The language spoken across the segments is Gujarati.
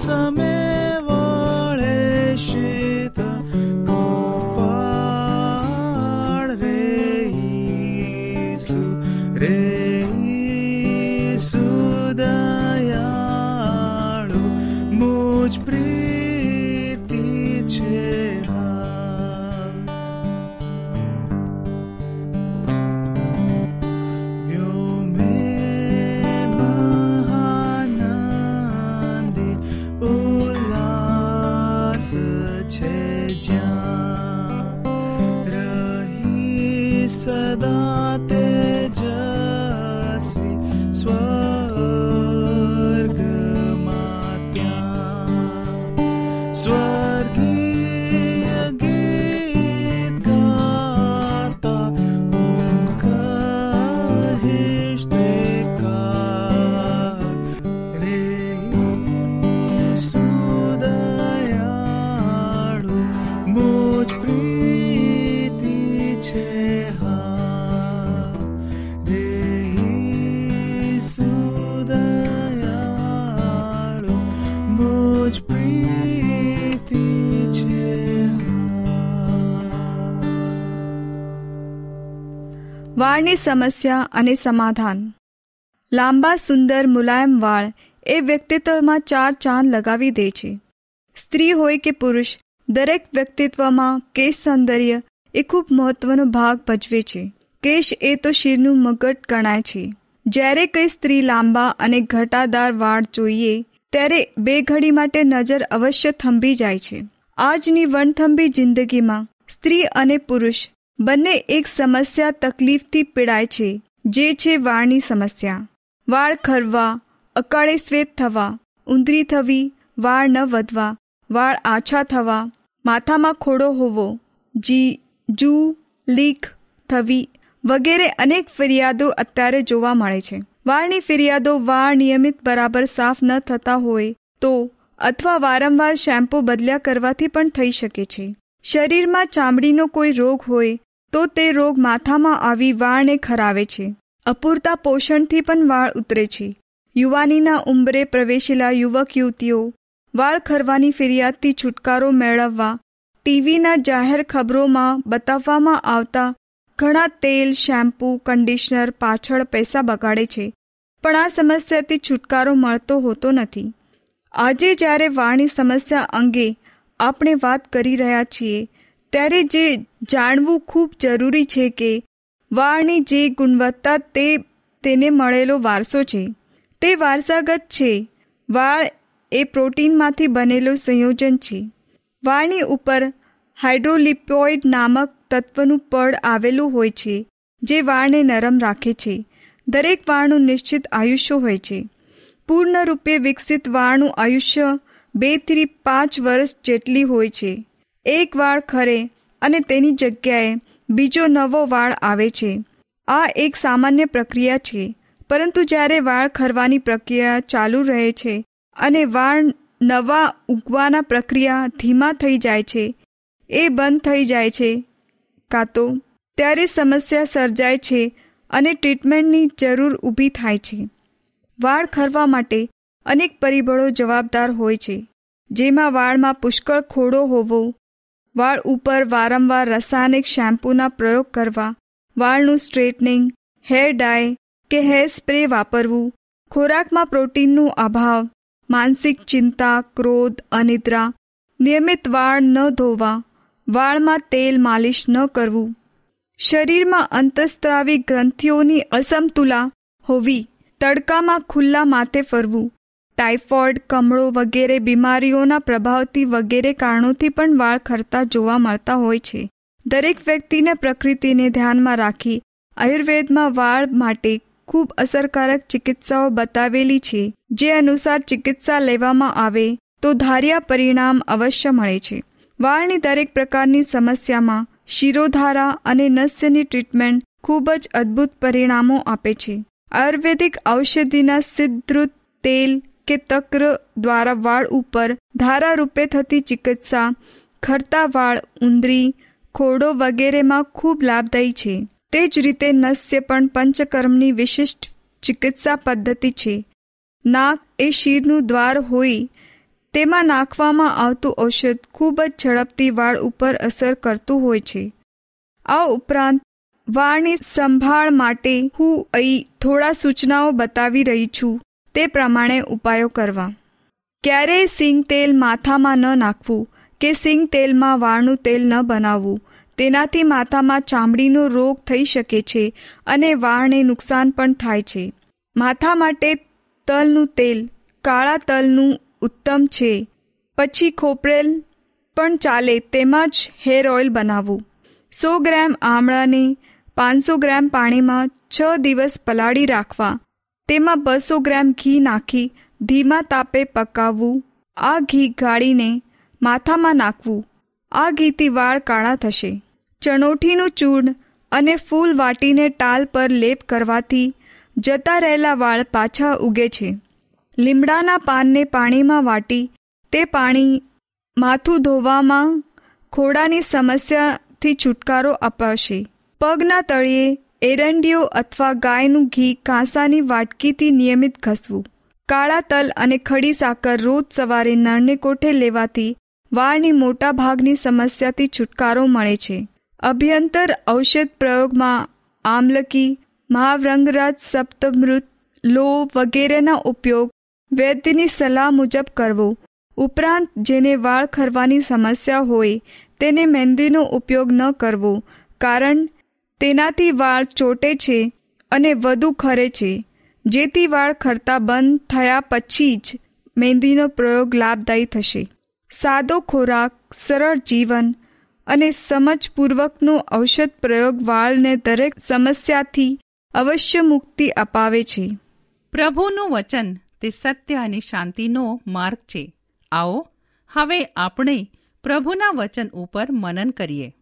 some વાળની સમસ્યા અને સમાધાન. લાંબા સુંદર મુલાયમ વાળ એ વ્યક્તિત્વમાં ચાર ચાંદ લગાવી દે છે. સ્ત્રી હોય કે પુરુષ, દરેક વ્યક્તિત્વમાં કેશ સૌંદર્ય એ ખૂબ મહત્વનો ભાગ ભજવે છે. કેશ એ તો શિરનું મગટ ગણાય છે. જ્યારે કઈ સ્ત્રી લાંબા અને ઘટાદાર વાળ જોઈએ, ત્યારે બે ઘડી માટે નજર અવશ્ય થંભી જાય છે. આજની વનથંભી જિંદગીમાં સ્ત્રી અને પુરુષ બંને એક સમસ્યા તકલીફથી પીડાય છે, જે છે વાળની સમસ્યા. વાળ ખરવા, અકાળે શ્વેત થવા ઉંદરી થવી, વાળ ન વધવા, વાળ આછા થવા, માથામાં ખોડો હોવો, જી, જૂ, લીક, થવી વગેરે અનેક ફરિયાદો અત્યારે જોવા મળે છે. વાળની ફરિયાદો વાળ નિયમિત બરાબર સાફ ન થતા હોય તો અથવા વારંવાર શેમ્પૂ બદલ્યા કરવાથી પણ થઈ શકે છે. શરીરમાં ચામડીનો કોઈ રોગ હોય તો તે રોગ માથામાં આવી વાળને ખરાવે છે. અપૂરતા પોષણથી પણ વાળ ઉતરે છે. યુવાનીના ઉંબરે પ્રવેશેલા યુવક યુવતીઓ, વાળ ખરવાની ફરિયાદથી છુટકારો મેળવવા, ટીવીના જાહેર ખબરોમાં બતાવવામાં આવતા ઘણા તેલ, શેમ્પૂ કન્ડિશનર પાછળ પૈસા બગાડે છે. પણ આ સમસ્યાથી છુટકારો મળતો હોતો નથી. આજે જ્યારે વાળની સમસ્યા અંગે આપણે વાત કરી રહ્યા છીએ ત્યારે જે જાણવું ખૂબ જરૂરી છે કે વાળની જે ગુણવત્તા તે તેને મળેલો વારસો છે. તે વારસાગત છે. વાળ એ પ્રોટીનમાંથી બનેલું સંયોજન છે. વાળની ઉપર હાઇડ્રોલિપોઇડ નામક તત્વનું પડ આવેલું હોય છે, જે વાળને નરમ રાખે છે. દરેક વાળનું નિશ્ચિત આયુષ્ય હોય છે. પૂર્ણરૂપે વિકસિત વાળનું આયુષ્ય બેથી પાંચ વર્ષ જેટલી હોય છે. એક વાળ ખરે અને તેની જગ્યાએ બીજો નવો વાળ આવે છે. આ એક સામાન્ય પ્રક્રિયા છે, પરંતુ જ્યારે વાળ ખરવાની પ્રક્રિયા ચાલુ રહે છે અને વાળ નવા ઉગવાના પ્રક્રિયા ધીમા થઈ જાય છે, એ બંધ થઈ જાય છે કાં તો ત્યારે સમસ્યા સર્જાય છે અને ટ્રીટમેન્ટની જરૂર ઊભી થાય છે. વાળ ખરવા માટે અનેક પરિબળો જવાબદાર હોય છે, જેમાં વાળમાં પુષ્કળ ખોડો હોવો વાળ ઉપર વારંવાર રાસાયણિક શેમ્પૂના પ્રયોગ કરવા, વાળનું સ્ટ્રેટનિંગ, હેર ડાય કે હેર સ્પ્રે વાપરવું, ખોરાકમાં પ્રોટીનનું અભાવ, માનસિક ચિંતા, ક્રોધ, અનિદ્રા, નિયમિત વાળ ન ધોવા, વાળમાં તેલ માલિશ ન કરવું. શરીરમાં અંતસ્ત્રાવી ગ્રંથિઓની અસમતુલા હોવી, તડકામાં ખુલ્લા માથે ફરવું ટાઇફોઇડ, કમળો વગેરે બીમારીઓના પ્રભાવથી વગેરે કારણોથી પણ વાળ ખરતા જોવા મળતા હોય છે. દરેક વ્યક્તિને પ્રકૃતિને ધ્યાનમાં રાખી આયુર્વેદમાં વાળ માટે ખૂબ અસરકારક ચિકિત્સાઓ બતાવેલી છે. જે અનુસાર ચિકિત્સા લેવામાં આવે તો ધાર્યા પરિણામ અવશ્ય મળે છે. વાળની દરેક પ્રકારની સમસ્યામાં શિરોધારા અને નસ્યની ટ્રીટમેન્ટ ખૂબ જ અદ્ભુત પરિણામો આપે છે. આયુર્વેદિક ઔષધિના સિદ્ધૃત તેલ કે તક્ર દ્વારા વાળ ઉપર ધારા રૂપે થતી ચિકિત્સા, ખરતા વાળ, ઉંદરી ખોડો વગેરેમાં ખૂબ લાભદાયી છે. તે જ રીતે નસ્ય પણ પંચકર્મની વિશિષ્ટ ચિકિત્સા પદ્ધતિ છે. નાક એ શીરનું દ્વાર હોય, તેમાં નાખવામાં આવતું ઔષધ ખૂબ જ ઝડપથી વાળ ઉપર અસર કરતું હોય છે. આ ઉપરાંત, વાળની સંભાળ માટે હું અહીં થોડા સૂચનાઓ બતાવી રહી છું. તે પ્રમાણે ઉપાયો કરવા. ક્યારેય સિંગ તેલ માથામાં ન નાખવું કે સિંગ તેલમાં વાળનું તેલ ન બનાવવું. તેનાથી માથામાં ચામડીનો રોગ થઈ શકે છે અને વાળને નુકસાન પણ થાય છે. માથા માટે તલનું તેલ કાળા તલનું ઉત્તમ છે. પછી ખોપરેલ પણ ચાલે તેમાં જ હેર ઓઇલ બનાવવું. સો ગ્રામ આમળાને પાંચસો ગ્રામ પાણીમાં છ દિવસ પલાળી રાખવા. તેમાં બસો ગ્રામ ઘી નાખી ધીમા તાપે પકાવવું. આ ઘી ગાળીને માથામાં નાખવું. આ ઘીથી વાળ કાળા થશે. ચણોઠીનું ચૂર્ણ અને ફૂલ વાટીને ટાલ પર લેપ કરવાથી જતા રહેલા વાળ પાછા ઉગે છે. લીમડાના પાનને પાણીમાં વાટી તે પાણી માથું ધોવામાં ખોડાની સમસ્યાથી છુટકારો અપાશે. પગના તળિયે એરંડીઓ અથવા ગાયનું ઘી કાંસાની વાટકીથી નિયમિત ઘસવું. કાળા તલ અને ખડી સાકર રોજ સવારે નળને કોઠે લેવાથી વાળની મોટા ભાગની સમસ્યાથી છુટકારો મળે છે. અભ્યંતર ઔષધ પ્રયોગમાં આમલકી, મહાવ્રંગરાજ સપ્તમૃત લો વગેરેના ઉપયોગ વૈદ્યની સલાહ મુજબ કરવો. ઉપરાંત જેને વાળ ખરવાની સમસ્યા હોય તેને મહેંદીનો ઉપયોગ ન કરવો, કારણ તેનાથી વાળ ચોટે છે અને વધુ ખરે છે. જેથી વાળ ખરતા બંધ થયા પછી જ મહેંદીનો પ્રયોગ લાભદાયી થશે. સાદો ખોરાક, સરળ જીવન અને સમજપૂર્વકનો ઔષધ પ્રયોગ વાળને દરેક સમસ્યાથી અવશ્ય મુક્તિ અપાવે છે. પ્રભુનું વચન તે સત્ય અને શાંતિનો માર્ગ છે. આવો, હવે આપણે પ્રભુના વચન ઉપર મનન કરીએ.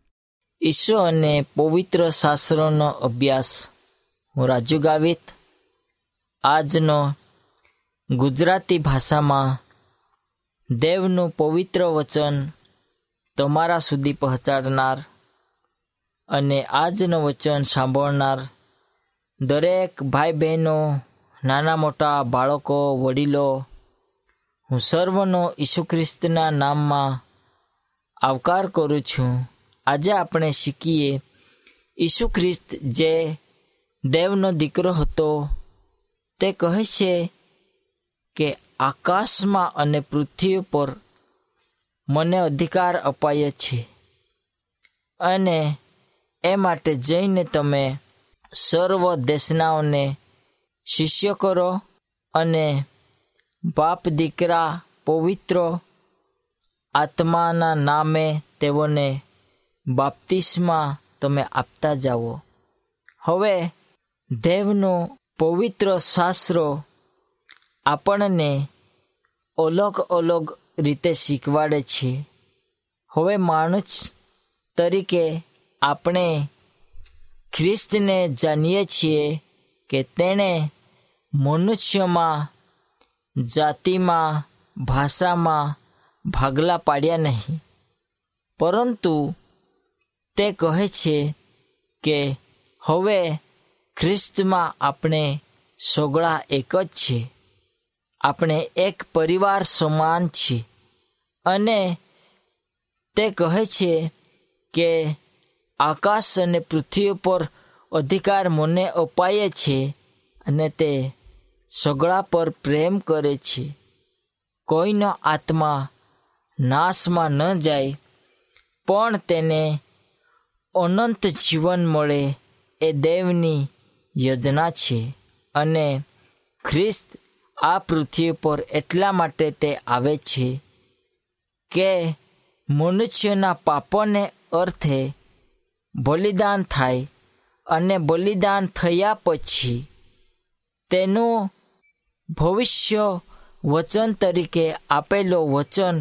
ઈશ્વર અને પવિત્ર શાસ્ત્રનો અભ્યાસ હું રાજુ ગાવિત આજનો ગુજરાતી ભાષામાં દેવનું પવિત્ર વચન તમારા સુધી પહોંચાડનાર અને આજનું વચન સાંભળનાર દરેક ભાઈ બહેનો નાના મોટા બાળકો, વડીલો, હું સર્વનો ઈસુ ખ્રિસ્તના નામમાં આવકાર કરું છું. આજે આપણે શીખીએ ઈસુ ખ્રિસ્ત જે દેવનો દીકરો હતો, તે કહે છે કે આકાશમાં અને પૃથ્વી પર મને અધિકાર અપાયો છે અને એ માટે જઈને તમે સર્વ દેશનાઓને શિષ્ય કરો અને બાપ દીકરા પવિત્ર આત્માના નામે તેઓને બાપ્તિસ્મા તમે આપતા જાઓ. હવે દેવનો પવિત્ર શાસ્ત્રો આપણને અલગ અલગ રીતે શીખવાડે છે. હવે માણસ તરીકે આપણે ખ્રિસ્તને જાણીએ છીએ કે તેણે મનુષ્યમાં, જાતિમાં, ભાષામાં ભાગલા પાડ્યા નહીં. પરંતુ તે કહે છે કે હવે ખ્રિસ્તમાં આપણે સગળા એક જ છે. આપણે એક પરિવાર સમાન છીએ અને તે કહે છે કે આકાશ અને પૃથ્વી પર અધિકાર મને અપાય છે અને તે સગળા પર પ્રેમ કરે છે. કોઈનો આત્મા નાશમાં ન જાય, પણ તેને અનંત જીવન મળે એ દેવની યોજના છે. અને ખ્રિસ્ત આ પૃથ્વી પર એટલા માટે તે આવે છે કે મનુષ્યના પાપોને અર્થે બલિદાન થાય અને બલિદાન થયા પછી તેનું ભવિષ્ય વચન તરીકે આપેલો વચન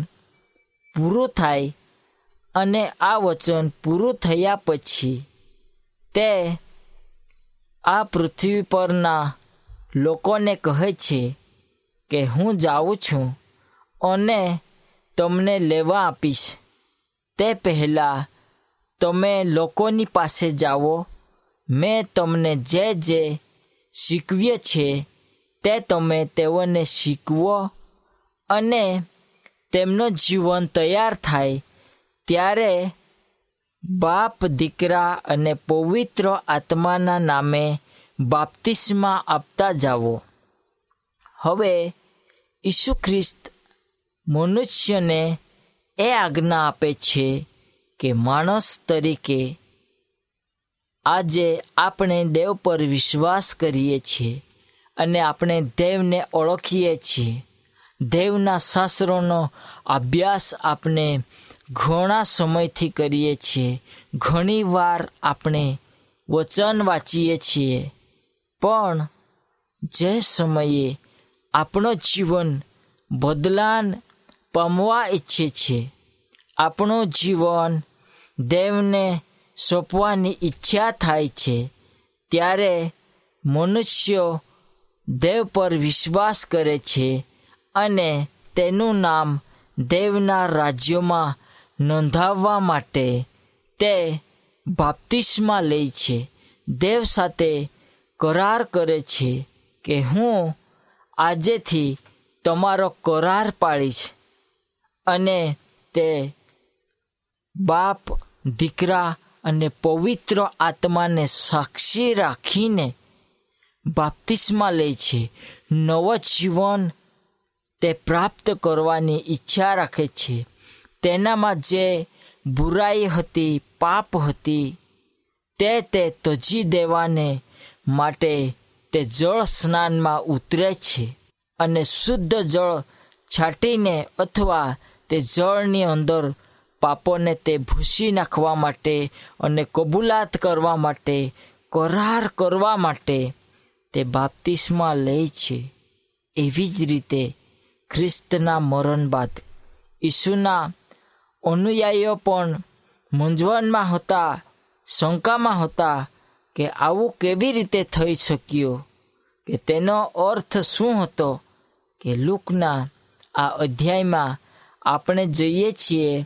પૂરું થાય અને આ વચન પૂરું થયા પછી તે આ પૃથ્વી પરના લોકોને કહે છે કે હું જાઉં છું અને તમને લેવા આપીશ. તે પહેલાં તમે લોકોની પાસે જાઓ. મેં તમને જે જે શીખવીએ છે તે તમે તેઓને શીખવો અને તેમનું જીવન તૈયાર થાય ત્યારે બાપ દીકરા અને પવિત્ર આત્માના નામે બાપ્તિસ્મા આપતા જાઓ. હવે ઈસુ ખ્રિસ્ત મનુષ્યને એ આજ્ઞા આપે છે કે માણસ તરીકે આજે આપણે દેવ પર વિશ્વાસ કરીએ છીએ અને આપણે દેવને ઓળખીએ છીએ. દેવના શાસ્ત્રોનો અભ્યાસ આપણે ઘણા સમયથી કરીએ છીએ. ઘણી વાર આપણે વચન વાંચીએ છીએ. પણ જે સમયે આપણું જીવન બદલાન પામવા ઈચ્છે છે, આપણું જીવન દેવને સોંપવાની ઈચ્છા થાય છે, ત્યારે મનુષ્યો દેવ પર વિશ્વાસ કરે છે અને તેનું નામ દેવના રાજ્યોમાં નોંધાવવા માટે તે બાપ્તિસ્મા લે છે. દેવ સાથે કરાર કરે છે કે હું આજેથી તમારો કરાર પાડીશ અને તે બાપ, દીકરા અને પવિત્ર આત્માને સાક્ષી રાખીને બાપ્તિસ્મા લે છે. નવ જીવન તે પ્રાપ્ત કરવાની ઈચ્છા રાખે છે. તેનામાં જે બુરાઈ હતી, પાપ હતી, તે તે તજી દેવાને માટે તે જળ સ્નાનમાં ઉતરે છે અને શુદ્ધ જળ છાંટીને અથવા તે જળની અંદર પાપોને તે ભૂસી નાખવા માટે અને કબૂલાત કરવા માટે, કરાર કરવા માટે તે બાપ્તિસ્મા લે છે. એવી જ રીતે ખ્રિસ્તના મરણ બાદ ઈસુના અનુયાયીઓ પણ મૂંઝવણમાં હતા, શંકામાં હતા કે આવું કેવી રીતે થઈ શક્યું? કે તેનો અર્થ શું હતો કે લુકના આ અધ્યાયમાં આપણે જોઈએ છીએ,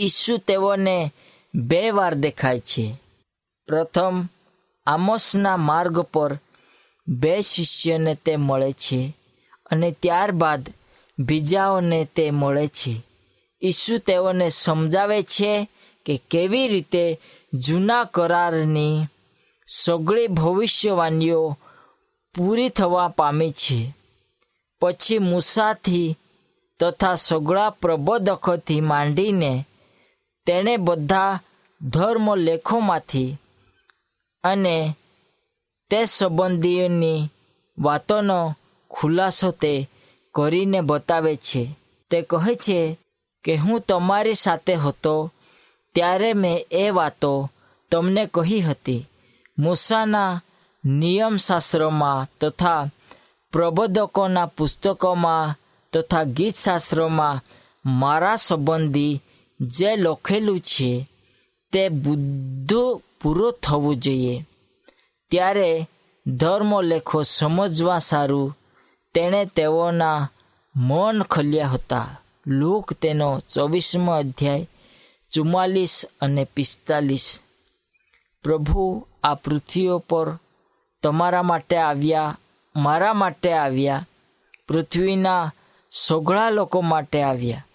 ઈસુ તેઓને બે વાર દેખાય છે. પ્રથમ, આમોસના માર્ગ પર બે શિષ્યને તે મળે છે અને ત્યારબાદ બીજાઓને તે મળે છે. ઈસુ તેઓને સમજાવે છે કે કેવી રીતે જૂના કરારની સગળી ભવિષ્યવાણીઓ પૂરી થવા પામી છે. પછી મૂસાથી તથા સગળા પ્રબોધકોથી માંડીને તેણે બધા ધર્મ લેખોમાંથી અને તે સંબંધીઓની વાતોનો ખુલાસો તે કરીને બતાવે છે. તે કહે છે કે હું તમારી સાથે હતો, ત્યારે મેં એ વાતો તમને કહી હતી. મૂસાના નિયમશાસ્ત્રોમાં તથા પ્રબોધકોના પુસ્તકોમાં તથા ગીતશાસ્ત્રોમાં મારા સંબંધી જે લખેલું છે, તે બુદ્ધું પૂરું થવું જોઈએ. ત્યારે ધર્મલેખો સમજવા સારું, તેણે તેઓના મન ખલ્યા હતા. લોક તેનો ચોવીસમો અધ્યાય, ચુમ્માલીસ અને પિસ્તાલીસ. પ્રભુ, આ પૃથ્વીઓ પર તમારા માટે આવ્યા, મારા માટે આવ્યા, પૃથ્વીના સોગળા લોકો માટે આવ્યા.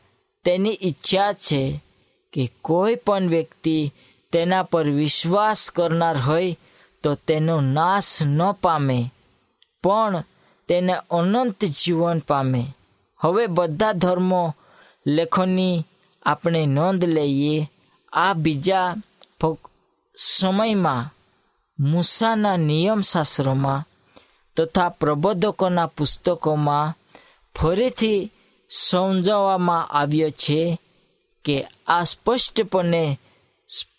તેની ઈચ્છા છે કે કોઈ પણ વ્યક્તિ તેના પર વિશ્વાસ કરનાર હોય તો તેનો નાશ ન પામે, પણ તેને અનંત જીવન પામે. હવે બધા ધર્મો લેખોની આપણે નોંધ લઈએ, આ બીજા સમયમાં મૂસાના નિયમશાસ્ત્રોમાં તથા પ્રબોધકોના પુસ્તકોમાં ફરીથી સમજાવવામાં આવ્યો છે કે આ સ્પષ્ટપણે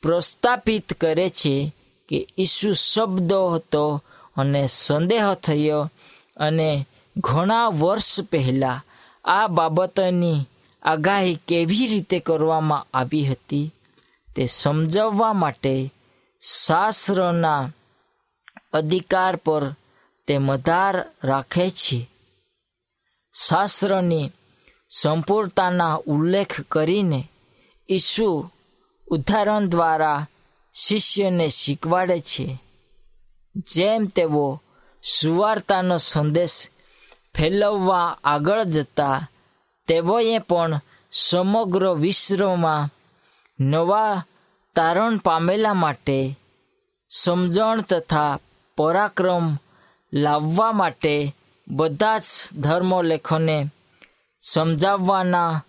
પ્રસ્થાપિત કરે છે કે ઈસુ શબ્દો હતો અને સંદેહ થયો અને ઘણા વર્ષ પહેલાં આ બાબતોની આગાહી કેવી રીતે કરવામાં આવી હતી તે સમજાવવા માટે શાસ્ત્રના અધિકાર પર તે મધાર રાખે છે. શાસ્ત્રની સંપૂર્ણતાના ઉલ્લેખ કરીને ઈસુ ઉદાહરણ દ્વારા શિષ્યને શીખવાડે છે, જેમ તેઓ સુવાર્તાનો સંદેશ ફેલાવવા આગળ જતા તેઓએ પણ સમગ્ર વિશ્વમાં નવા તારણ પામેલા માટે સમજણ તથા પરાક્રમ લાવવા માટે બધા જ ધર્મલેખોને સમજાવવાના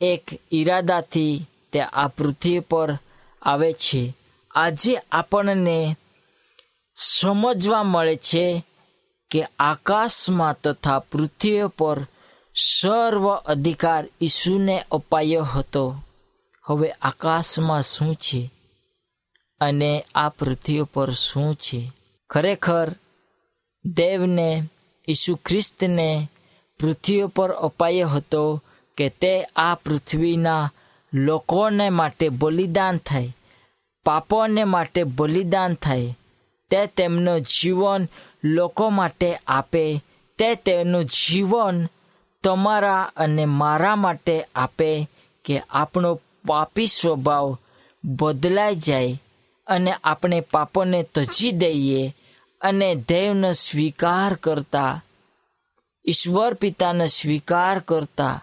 એક ઈરાદાથી તે આ પૃથ્વી પર આવે છે. આજે આપણને સમજવા મળે છે કે આકાશમાં તથા પૃથ્વી પર સર્વ અધિકાર ઈસુને અપાયો હતો. હવે આકાશમાં શું છે? અને આ પૃથ્વી પર શું છે? ખરેખર, દેવને, ઈસુ ખ્રિસ્તને પૃથ્વી પર અપાયો હતો કે તે આ પૃથ્વીના લોકોને માટે બલિદાન થાય, પાપોને માટે બલિદાન થાય, તે તેમનું જીવન લોકો માટે આપે, તે તેનું જીવન તમારા અને મારા માટે આપે કે આપણો પાપી સ્વભાવ બદલાઈ જાય અને આપણે પાપોને તજી દઈએ અને દેવનો સ્વીકાર કરતા, ઈશ્વર પિતાનો સ્વીકાર કરતા.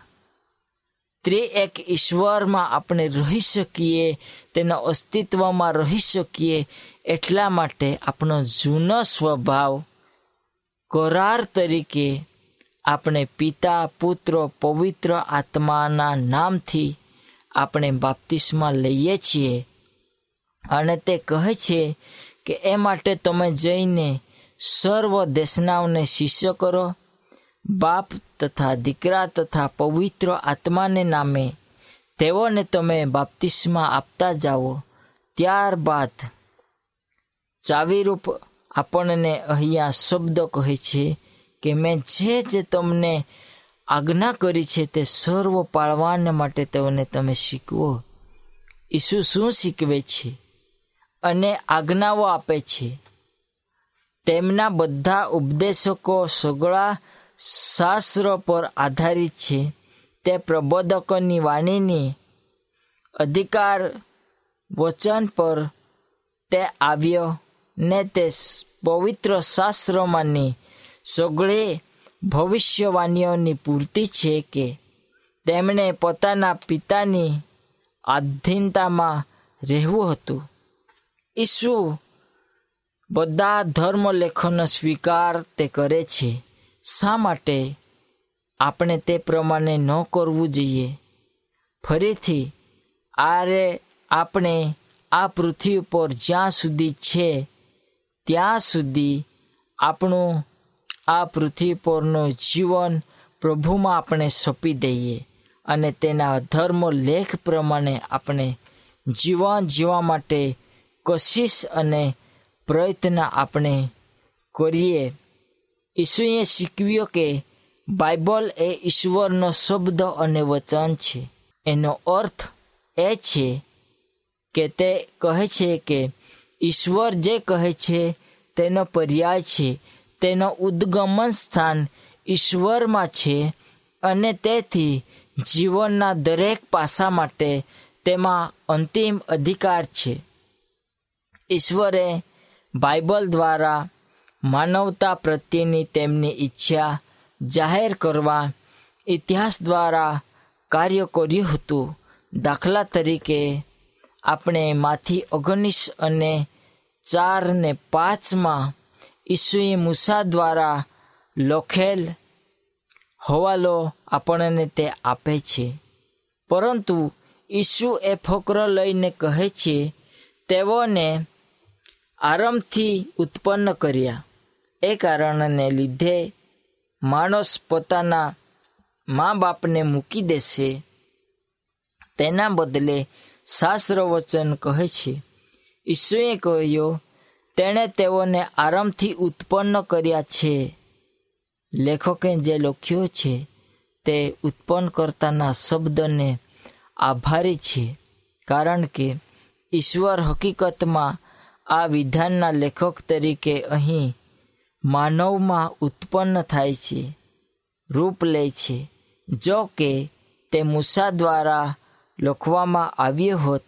ત્રે એક ઈશ્વરમાં આપણે રહી શકીએ, તેના અસ્તિત્વમાં રહી શકીએ એટલા માટે આપણો જૂનો સ્વભાવ કરાર તરીકે આપણે પિતા, પુત્ર, પવિત્ર આત્માના નામથી આપણે બાપ્તિસમાં લઈએ છીએ. અને તે કહે છે કે એ માટે તમે જઈને સર્વ દેશનાઓને શિષ્ય કરો. બાપ તથા દીકરા તથા પવિત્ર આત્માને નામે તેઓને તમે બાપ્તિસ્મા આપતા જાઓ. ત્યારબાદ ચાવીરૂપ આપણને અહીંયા શબ્દ કહે છે કે મેં જે જે તમને આજ્ઞા કરી છે તે સર્વ પાળવાને માટે તેઓને તમે શીખવો. ઈસુ શું શીખવે છે અને આજ્ઞાઓ આપે છે? તેમના બધા ઉપદેશકો સગળા શાસ્ત્ર પર આધારિત છે. તે પ્રબોધકોની વાણીની અધિકાર વચન પર તે આવ્યો ને તે પવિત્ર શાસ્ત્રોમાંની સગળી ભવિષ્યવાણીઓની પૂર્તિ છે કે તેમણે પોતાના પિતાની આધીનતામાં રહેવું હતું. ઈસુ બધા ધર્મ લેખોનો સ્વીકાર તે કરે છે. શા માટે? આપણે તે પ્રમાણે ન કરવું જોઈએ. ફરીથી, આરે આપણે આ પૃથ્વી પર જ્યાં સુધી છે, ત્યાં સુધી આપણું આ પૃથ્વી પરનું જીવન પ્રભુમાં આપણે સોંપી દઈએ અને તેના ધર્મ લેખ પ્રમાણે આપણે જીવન જીવવા માટે કોશિશ અને પ્રયત્ન આપણે કરીએ. ઈસુએ શીખવ્યો કે બાઇબલ એ ઈશ્વરનો શબ્દ અને વચન છે. એનો અર્થ એ છે કે તે કહે છે કે ઈશ્વર જે કહે છે તેનો પર્યાય છે. તેનો ઉદ્ગમન સ્થાન ઈશ્વરમાં છે અને તેથી જીવનના દરેક પાસા માટે તેમાં અંતિમ અધિકાર છે. ઈશ્વરે બાઇબલ દ્વારા માનવતા પ્રત્યેની તેમની ઈચ્છા જાહેર કરવા ઇતિહાસ દ્વારા કાર્ય કર્યું હતું. દાખલા તરીકે આપણે માંથી ઓગણીસ અને ચાર ને પાંચમાં ઈસુએ મૂસા દ્વારા લખેલ હવાલો આપણને તે આપે છે. પરંતુ ઈસુ એ ફકરો લઈને કહે છે, તેઓને આરંભથી ઉત્પન્ન કર્યા. એ કારણને લીધે માણસ પોતાના મા બાપને મૂકી દેશે. તેના બદલે શાસ્ત્ર વચન કહે છે. ઈસુએ કહ્યું તેણે તેઓને આરામથી ઉત્પન્ન કર્યા છે. લેખકે જે લખ્યો છે, તે ઉત્પન્ન કરતાના શબ્દને આભારી છે, કારણ કે ઈશ્વર હકીકતમાં આ વિધાનના લેખક તરીકે અહીં માનવમાં ઉત્પન્ન થાય છે, રૂપ લે છે. જો કે તે મૂસા દ્વારા લખવામાં આવ્યો હોત,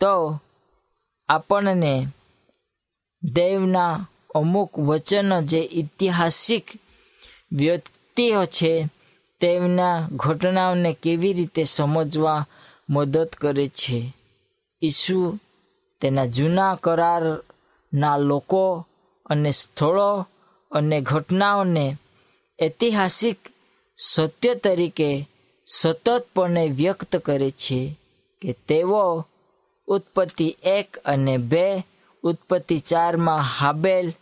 તો આપણને દેવના અમુક વચનો જે ઐતિહાસિક વ્યક્તિઓ છે, તેમના ઘટનાઓને કેવી રીતે સમજવા મદદ કરે છે. ઈસુ તેના જૂના કરારના લોકો અને સ્થળો અને ઘટનાઓને ઐતિહાસિક સત્ય તરીકે સતતપણે વ્યક્ત કરે છે કે તેઓ ઉત્પત્તિ એક અને બે ઉત્પત્તિ ચારમાં હાબેલ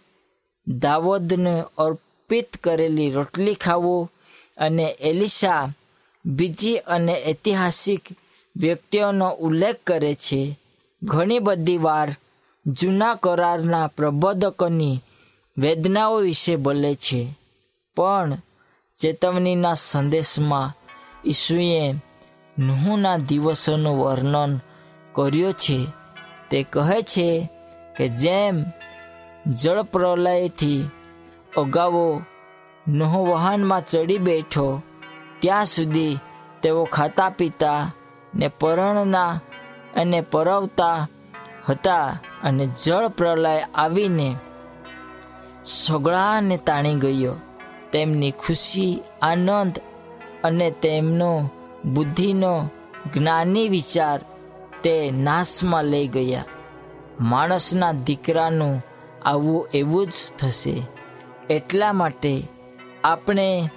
દાવોદને અર્પિત કરેલી રોટલી ખાવું અને એલિશા બીજી અને ઐતિહાસિક વ્યક્તિઓનો ઉલ્લેખ કરે છે. ઘણી બધી વાર જૂના કરારના પ્રબોધકોની વેદનાઓ વિશે બોલે છે. પણ ચેતવણીના સંદેશમાં ઈસુએ નુહના દિવસોનું વર્ણન કર્યું છે. તે કહે છે કે જેમ જળ પ્રલયથી અગાઉ નહો વાહનમાં ચડી બેઠો, ત્યાં સુધી તેઓ ખાતા પીતા ને પરણના અને પરવતા હતા અને જળ પ્રલય આવીને સગળાને તાણી ગયો. તેમની ખુશી, આનંદ અને તેમનો બુદ્ધિનો જ્ઞાની વિચાર તે નાશમાં લઈ ગયા. માણસના દીકરાનું આવું એવું જ થશે. એટલા માટે આપણે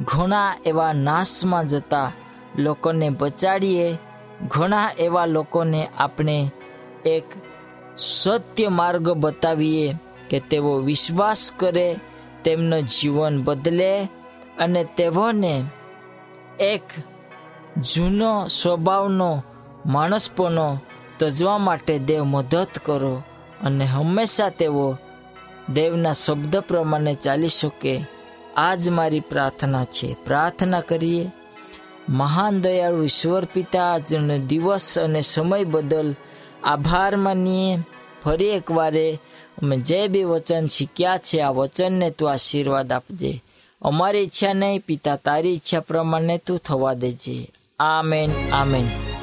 ઘણા એવા નાશમાં જતા લોકોને બચાડીએ, ઘણા એવા લોકોને આપણે એક સત્ય માર્ગ બતાવીએ કે તેઓ વિશ્વાસ કરે, તેમનું જીવન બદલે અને તેઓને એક જૂનો સ્વભાવનો માણસપણો તજવા માટે દેવ મદદ કરો અને હંમેશા તેઓ દેવના શબ્દ પ્રમાણે ચાલી શકે. આ જ મારી પ્રાર્થના છે. પ્રાર્થના કરીએ. મહાન દયાળુ ઈશ્વર પિતા, આજનો દિવસ અને સમય બદલ આભાર માનીએ. ફરી એકવારે અમે જે બી વચન શીખ્યા છે, આ વચનને તું આશીર્વાદ આપજે. અમારી ઈચ્છા નહીં, પિતા તારી ઈચ્છા પ્રમાણે તું થવા દેજે. Amen amen.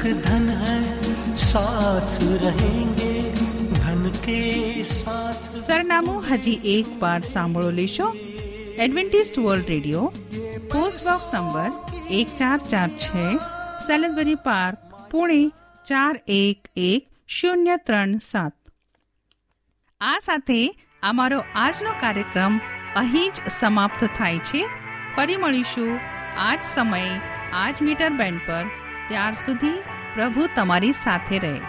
जब तक धन है साथ रहेंगे धन के साथ સરનામું હજી એક વાર સાંભળો લેશો Adventist World Radio post box number એક ચાર ચાર છે સેલેસબરી પાર્ક પુણે ચાર એક એક શૂન્ય ત્રણ સાત આ સાથે અમારો આજનો કાર્યક્રમ અહીં જ સમાપ્ત થાય છે ફરી મળીશું આ જ સમયે આ જ મીટર બેન્ડ પર ત્યાર સુધી પ્રભુ તમારી સાથે રહે.